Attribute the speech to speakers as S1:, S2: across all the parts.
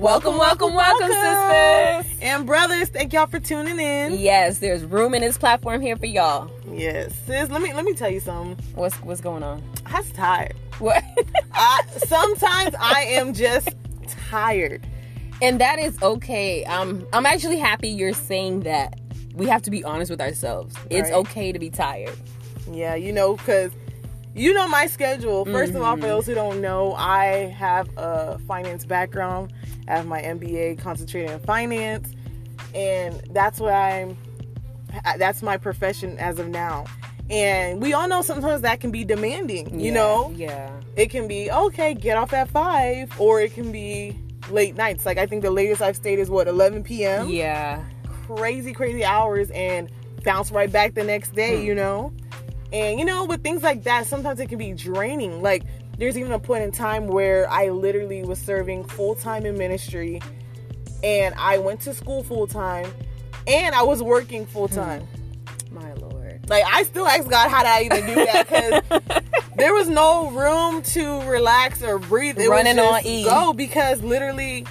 S1: Welcome, welcome, welcome, sisters.
S2: And brothers, thank y'all for tuning in.
S1: Yes, there's room in this platform here for y'all.
S2: Yes. Sis, let me let me tell you something.
S1: What's what's going on?
S2: I was tired.
S1: What?
S2: I, sometimes I am just tired.
S1: and that is okay. Um, I'm actually happy you're saying that. We have to be honest with ourselves. It's
S2: Right.
S1: okay to be tired.
S2: Yeah, you know, because you know my schedule. 1st of all,
S1: Mm-hmm.
S2: for those who don't know, I have a finance background. I have my MBA concentrated in finance, and that's what I'm. That's my profession as of now. And we all know sometimes that can be demanding. You
S1: Yeah,
S2: know,
S1: Yeah.
S2: it can be okay, get off at five, or it can be late nights. Like I think the latest I've stayed is what 11 p.m.
S1: Yeah.
S2: crazy, crazy hours and bounce right back the next day,
S1: Hmm.
S2: you know? And you know, with things like that, sometimes it can be draining. Like, there's even a point in time where I literally was serving full time in ministry and I went to school full time and I was working full
S1: Hmm.
S2: time.
S1: My lord.
S2: Like, I still ask God how did I even do that because there was no room to relax or breathe. It
S1: Running on E.
S2: go because literally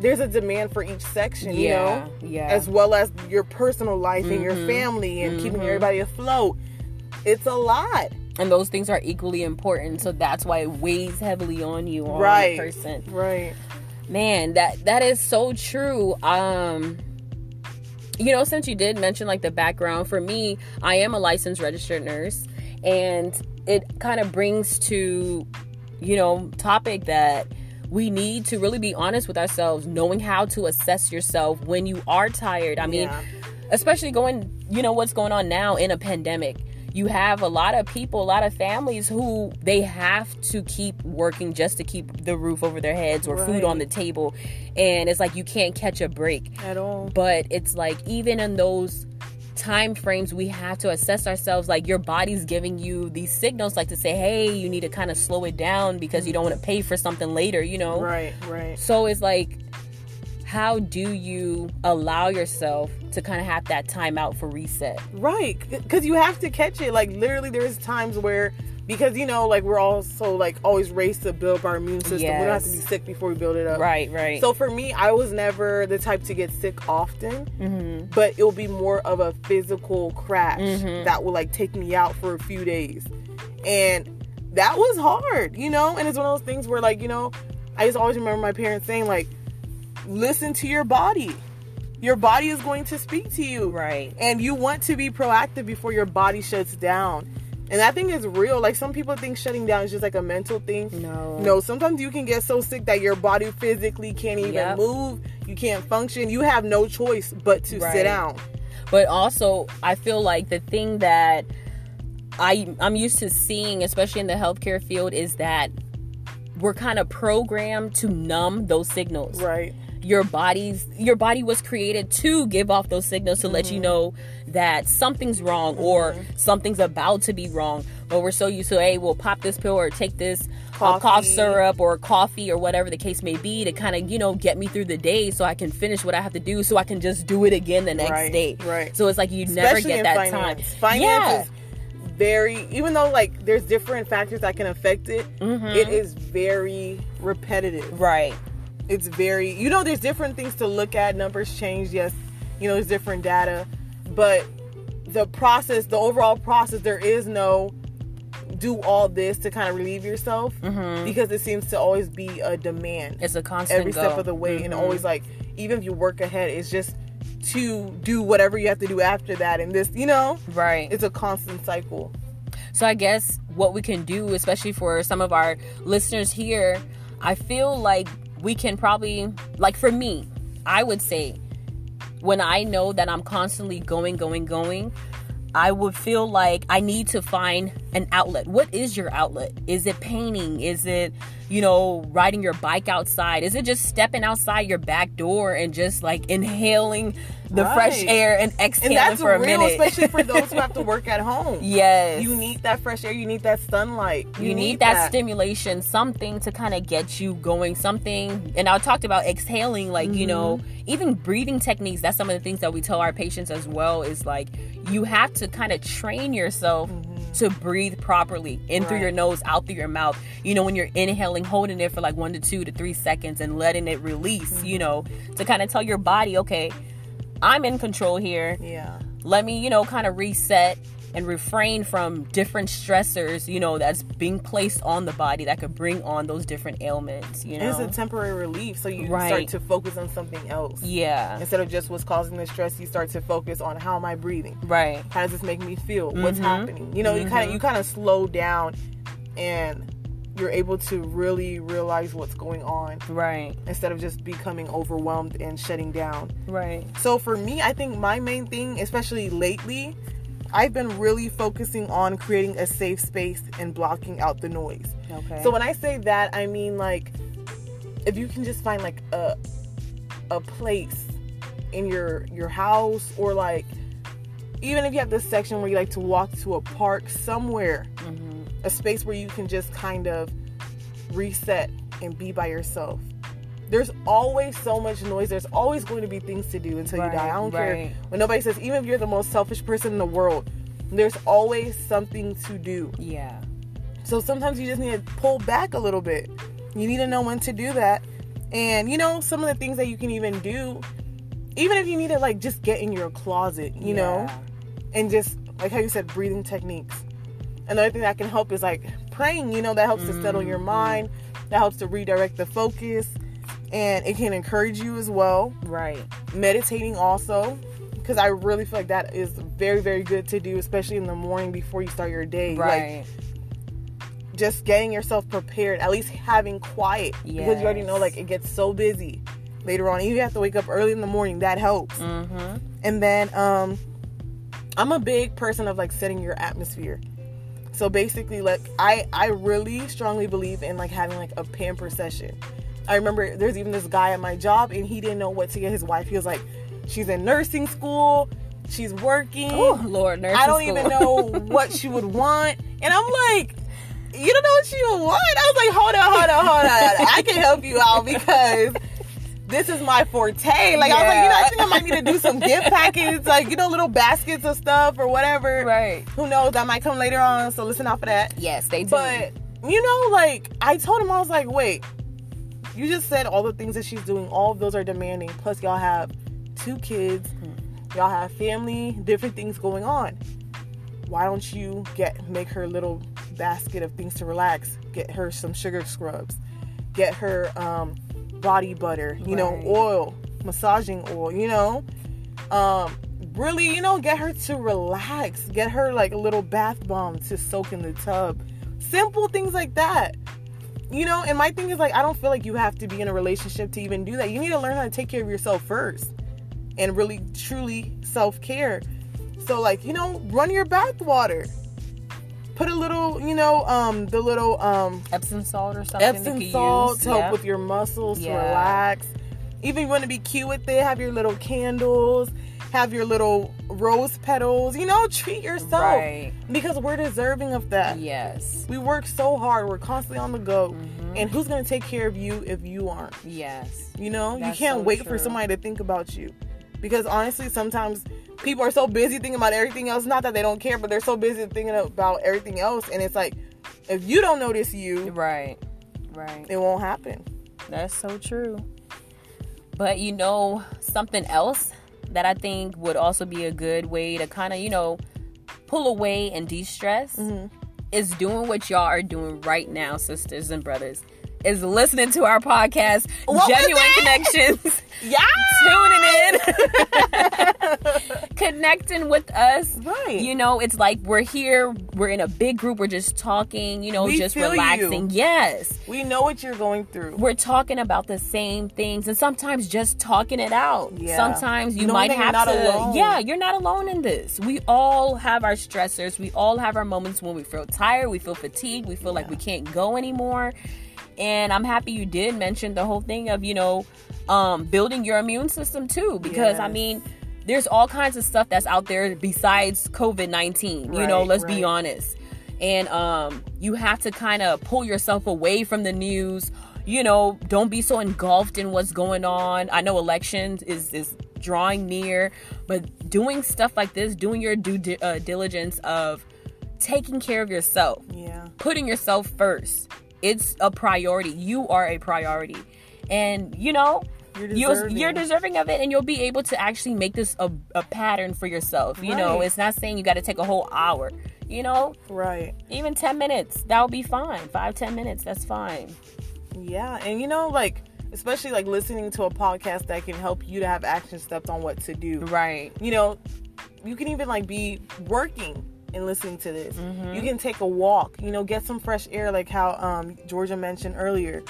S2: there's a demand for each section, you
S1: Yeah,
S2: know?
S1: yeah.
S2: As well as your personal life and your
S1: Mhm,
S2: family and keeping
S1: mhm.
S2: everybody afloat. It's a lot.
S1: And those things are equally important. So that's why it weighs heavily on you on
S2: Right.
S1: person.
S2: Right.
S1: Man, that that is so true. Um you know, since you did mention like the background, for me, I am a licensed registered nurse and it kind of brings to you know, topic that we need to really be honest with ourselves, knowing how to assess yourself when you are tired. I mean,
S2: Yeah.
S1: especially going, you know, what's going on now in a pandemic. You have a lot of people, a lot of families who they have to keep working just to keep the roof over their heads or food on the table. And it's like you can't catch a break.
S2: At all.
S1: But it's like even in those time frames we have to assess ourselves like your body's giving you these signals like to say hey you need to kind of slow it down because you don't want to pay for something later you know
S2: Right, right.
S1: so it's like, how do you allow yourself to kind of have that time out for reset?
S2: Right. Because you have to catch it. Like, literally, there's times where, because, you know, like, we're also, like, always raised to build up our immune system. We don't have to be sick before we build it up.
S1: Right, right.
S2: So for me, I was never the type to get sick often,
S1: hmm
S2: but it'll be more of a physical crash
S1: Mhm.
S2: that will like take me out for a few days. And that was hard, you know? And it's one of those things where like, you know, I just always remember my parents saying like listen to your body. Your body is going to speak to you.
S1: right.
S2: And you want to be proactive before your body shuts down. And that thing is real. Like some people think shutting down is just like a mental thing.
S1: No.
S2: No, sometimes you can get so sick that your body physically can't even
S1: Yep.
S2: move. You can't function. You have no choice but to
S1: Right.
S2: sit down.
S1: But also, I feel like the thing that I I'm used to seeing, especially in the healthcare field, is that we're kind of programmed to numb those signals.
S2: Right.
S1: Your body's your body was created to give off those signals to let
S2: Mm-hmm.
S1: you know that something's wrong or something's about to be wrong but we're so used to hey we'll pop this pill or take this uh, cough syrup or coffee or whatever the case may be to kind of you know get me through the day so i can finish what i have to do so i can just do it again the next
S2: Right,
S1: day
S2: right.
S1: so it's like you never get that
S2: finance.
S1: time
S2: Finance
S1: yeah.
S2: is very even though like there's different factors that can affect it,
S1: Mhm.
S2: it is very repetitive.
S1: right
S2: It's very you know there's different things to look at. Numbers change, yes. You know, there's different data. But the process, the overall process, there is no do all this to kind of relieve yourself
S1: Mhm.
S2: because it seems to always be a demand.
S1: it's a constant
S2: every step
S1: go.
S2: of the way and
S1: Mhm.
S2: always like even if you work ahead it's just to do whatever you have to do after that and this you know
S1: right
S2: it's a constant cycle
S1: So I guess what we can do, especially for some of our listeners here, I feel like we can probably, like for me, I would say, when I know that I'm constantly going, going, going, I would feel like I need to find an outlet. What is your outlet? Is it painting? Is it, you know, riding your bike outside? Is it just stepping outside your back door and just like inhaling the fresh air and
S2: and
S1: exhaling
S2: that's
S1: for a
S2: real
S1: minute?
S2: especially for those who have to work at home
S1: yes.
S2: you need that fresh air you need that sunlight
S1: you, need, that, stimulation something to kind of get you going something and i talked about exhaling like you know
S2: Mm-hmm.
S1: even breathing techniques that's some of the things that we tell our patients as well is like you have to kind of train yourself
S2: Mm-hmm.
S1: To breathe properly in through your nose, out through your mouth. You know, when you're inhaling, holding it for like one to two to three seconds and letting it release,
S2: Mm-hmm.
S1: you know, to kind of tell your body, okay, I'm in control here.
S2: Yeah.
S1: Let me, you know, kind of reset and refrain from different stressors, you know, that's being placed on the body that could bring on those different ailments, you
S2: And it's a temporary relief, so you
S1: Right.
S2: start to focus on something else.
S1: yeah.
S2: Instead of just what's causing the stress, you start to focus on how am I breathing?
S1: Right.
S2: How does this make me feel? What's
S1: Mhm.
S2: happening? You know, you kind of you kind of slow down, and you're able to really realize what's going on
S1: Right.
S2: instead of just becoming overwhelmed and shutting down.
S1: Right.
S2: So for me, I think my main thing, especially lately, I've been really focusing on creating a safe space and blocking out the noise.
S1: Okay.
S2: So when I say that, I mean like if you can just find like a a place in your your house or like even if you have this section where you like to walk to a park somewhere,
S1: Mhm.
S2: a space where you can just kind of reset and be by yourself. There's always so much noise. There's always going to be things to do until you die. I don't care when nobody says, even if you're the most selfish person in the world, there's always something to do.
S1: Yeah.
S2: So sometimes you just need to pull back a little bit. You need to know when to do that. And you know, some of the things that you can even do, even if you need to like just get in your closet, you know, and just like how you said, breathing techniques. Another thing that can help is like praying, you know, that helps to settle your mm-hmm. mind, that helps to redirect the focus, and it can encourage you as well.
S1: Right.
S2: Meditating also, because I really feel like that is very, very good to do, especially in the morning before you start your day. Like,
S1: Right.
S2: just getting yourself prepared, at least having quiet because you already know like it gets so busy later on. Even if you have to wake up early in the morning, that helps.
S1: mm-hmm.
S2: And then um I'm a big person of like setting your atmosphere. So basically like I I really strongly believe in like having like a pamper session. I remember there's even this guy at my job and he didn't know what to get his wife. He was like, She's in nursing school, she's working.
S1: Oh Lord, nursing school.
S2: I don't
S1: school.
S2: even know what she would want. And I'm like, you don't know what she would want? I was like, hold on, hold on, hold on. I can help you out because this is my forte. Like, I was like, you know, I think I might need to do some gift packets, like, you know, little baskets of stuff or whatever.
S1: Right.
S2: Who knows? That might come later on. So listen out for that.
S1: Yes, they do.
S2: But, you know, like, I told him, I was like, wait, you just said all the things that she's doing, all of those are demanding. Plus, y'all have two kids, y'all have family, different things going on. Why don't you get make her little basket of things to relax? Get her some sugar scrubs, get her um, body butter, you know, oil, massaging oil, you know. Um, really, you know, get her to relax. Get her like a little bath bomb to soak in the tub. Simple things like that. You know, and my thing is like I don't feel like you have to be in a relationship to even do that. You need to learn how to take care of yourself first and really truly self-care. So like, you know, run your bath water. Put a little, you know, um the little um
S1: Epsom salt or something.
S2: Epsom salt
S1: use.
S2: to help
S1: Yeah.
S2: with your muscles to relax. Even if you want to be cute with it, have your little candles, have your little rose petals. You know, treat yourself
S1: Right.
S2: because we're deserving of that.
S1: Yes.
S2: We work so hard. We're constantly on the go,
S1: Mhm.
S2: and who's gonna take care of you if you aren't?
S1: Yes.
S2: You know, you can't
S1: so
S2: wait for somebody to think about you. Because honestly, sometimes people are so busy thinking about everything else. Not that they don't care, but they're so busy thinking about everything else. And it's like, if you don't notice you,
S1: Right. Right.
S2: it won't happen.
S1: That's so true. But you know, something else that I think would also be a good way to kind of, you know, pull away and de stress
S2: Mm-hmm.
S1: is doing what y'all are doing right now, sisters and brothers. Is listening to our podcast,
S2: What
S1: Genuine? Connections.
S2: Yeah.
S1: tuning in, connecting with us.
S2: Right.
S1: You know, it's like we're here, we're in a big group, we're just talking, you know,
S2: We
S1: just relaxing.
S2: you.
S1: Yes.
S2: We know what you're going through.
S1: We're talking about the same things and sometimes just talking it out.
S2: Yeah.
S1: Sometimes you
S2: Knowing
S1: might have to
S2: alone.
S1: Yeah, you're not alone in this. We all have our stressors. We all have our moments when we feel tired, we feel fatigued, we feel like we can't go anymore. And I'm happy you did mention the whole thing of, you know, um, building your immune system too. Because I mean, there's all kinds of stuff that's out there besides COVID 19. You know, let's be honest. And um, you have to kind of pull yourself away from the news. You know, don't be so engulfed in what's going on. I know elections is is drawing near, but doing stuff like this, doing your due di- uh, diligence of taking care of yourself,
S2: Yeah.
S1: putting yourself first. It's a priority. You are a priority. And you know,
S2: You're deserving.
S1: you're deserving of it and you'll be able to actually make this a, a pattern for yourself. You know, it's not saying you got to take a whole hour. You know,
S2: Right.
S1: even 10 minutes, that'll be fine. Five, 10 minutes, that's fine.
S2: Yeah, and you know, like especially like listening to a podcast that can help you to have action steps on what to do.
S1: Right.
S2: You know, you can even like be working and listening to this.
S1: Mm-hmm.
S2: You can take a walk. You know, get some fresh air, like how um, Georgia mentioned earlier,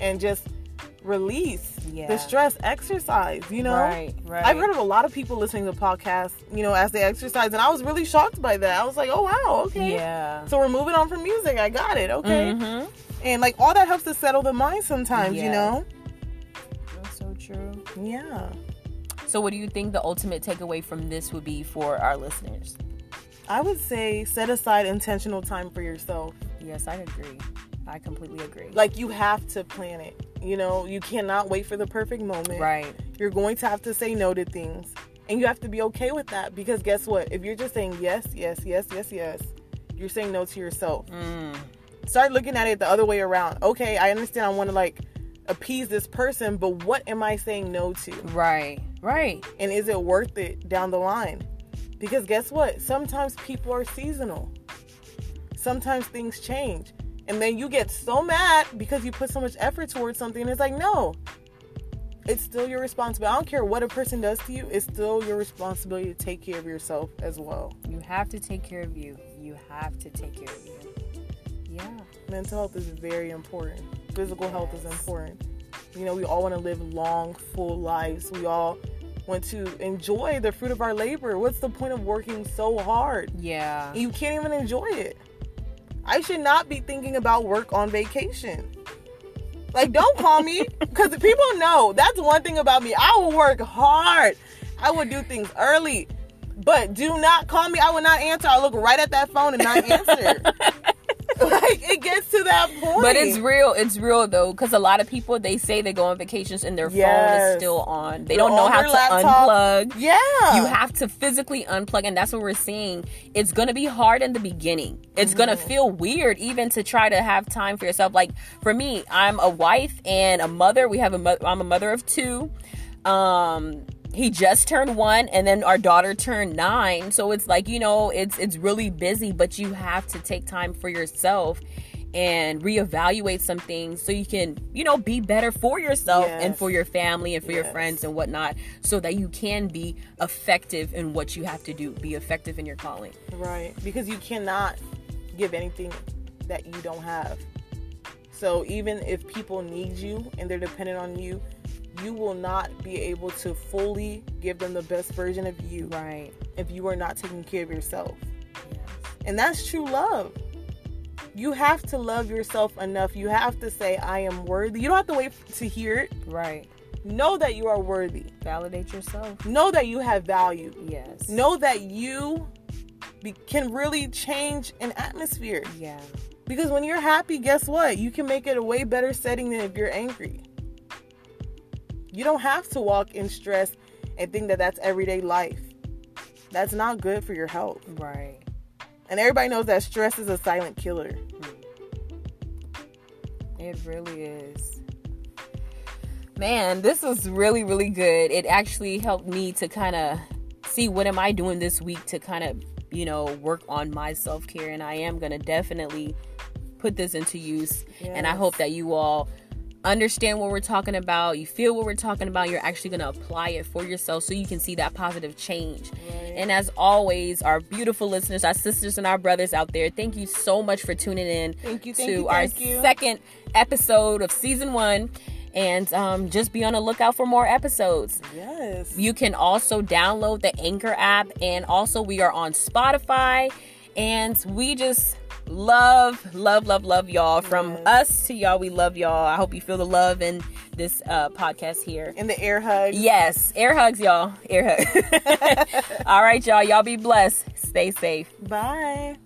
S2: and just release
S1: Yeah.
S2: the stress. Exercise. You know.
S1: Right, right.
S2: I've heard of a lot of people listening to podcasts, you know, as they exercise, and I was really shocked by that. I was like, "Oh wow, okay."
S1: Yeah.
S2: So we're moving on from music. I got it. Okay.
S1: Mhm.
S2: And like all that helps to settle the mind sometimes, you know?
S1: That's so true.
S2: Yeah.
S1: So, what do you think the ultimate takeaway from this would be for our listeners?
S2: I would say set aside intentional time for yourself.
S1: Yes, I agree. I completely agree.
S2: Like you have to plan it. You know, you cannot wait for the perfect moment.
S1: right.
S2: You're going to have to say no to things. And you have to be okay with that because guess what? If you're just saying yes, yes, yes, yes, yes, you're saying no to yourself.
S1: Mm.
S2: Start looking at it the other way around. Okay, I understand I want to like appease this person, but what am I saying no to?
S1: Right. Right.
S2: and is it worth it down the line? Because guess what? Sometimes people are seasonal. Sometimes things change. And then you get so mad because you put so much effort towards something. And it's like, no, it's still your responsibility. I don't care what a person does to you, it's still your responsibility to take care of yourself as well.
S1: You have to take care of you. You have to take care of you. Yeah.
S2: Mental health is very important, physical health is important. You know, we all want to live long, full lives. We all want to enjoy the fruit of our labor. What's the point of working so hard?
S1: Yeah.
S2: you can't even enjoy it. I should not be thinking about work on vacation. Like, don't call me because people know that's one thing about me. I will work hard. I will do things early, but do not call me. I will not answer. I'll look right at that phone and not answer. like, it gets to that point.
S1: But it's real. It's real though, because a lot of people they say they go on vacations and their phone is still on. They
S2: They're
S1: don't know
S2: on
S1: how to
S2: laptop.
S1: unplug.
S2: yeah.
S1: You have to physically unplug, and that's what we're seeing. It's gonna be hard in the beginning. It's gonna
S2: Mm.
S1: feel weird even to try to have time for yourself. Like for me, I'm a wife and a mother. We have a mo- I'm a mother of two. Um, he just turned one, and then our daughter turned nine. So it's like you know, it's it's really busy, but you have to take time for yourself and reevaluate some things so you can you know be better for yourself and for your family and for your friends and whatnot so that you can be effective in what you have to do be effective in your calling
S2: Right. Because you cannot give anything that you don't have. So even if people need you and they're dependent on you, you will not be able to fully give them the best version of you
S1: right
S2: if you are not taking care of yourself. And that's true love. You have to love yourself enough. You have to say, I am worthy. You don't have to wait to hear it.
S1: right
S2: Know that you are worthy.
S1: validate yourself
S2: Know that you have value.
S1: yes
S2: Know that you be- can really change an atmosphere.
S1: yeah
S2: Because when you're happy, guess what? You can make it a way better setting than if you're angry. You don't have to walk in stress and think that that's everyday life. That's not good for your health.
S1: right
S2: And everybody knows that stress is a silent killer. Hmm.
S1: it really is man this was really really good it actually helped me to kind of see what am i doing this week to kind of you know work on my self-care and i am gonna definitely put this into use and i hope that you all understand what we're talking about you feel what we're talking about you're actually going to apply it for yourself so you can see that positive change and as always our beautiful listeners our sisters and our brothers out there thank you so much for tuning in
S2: Thank you,
S1: to
S2: thank you,
S1: our
S2: you.
S1: second episode of season one and um, just be on the lookout for more episodes
S2: Yes.
S1: you can also download the Anchor app, and also we are on Spotify. And we just love, love, love, love y'all. From
S2: Yes.
S1: us to y'all, we love y'all. I hope you feel the love in this uh, podcast here.
S2: And the air hug.
S1: Yes, air hugs, y'all. Air hugs. All right, y'all. Y'all be blessed. Stay safe.
S2: Bye.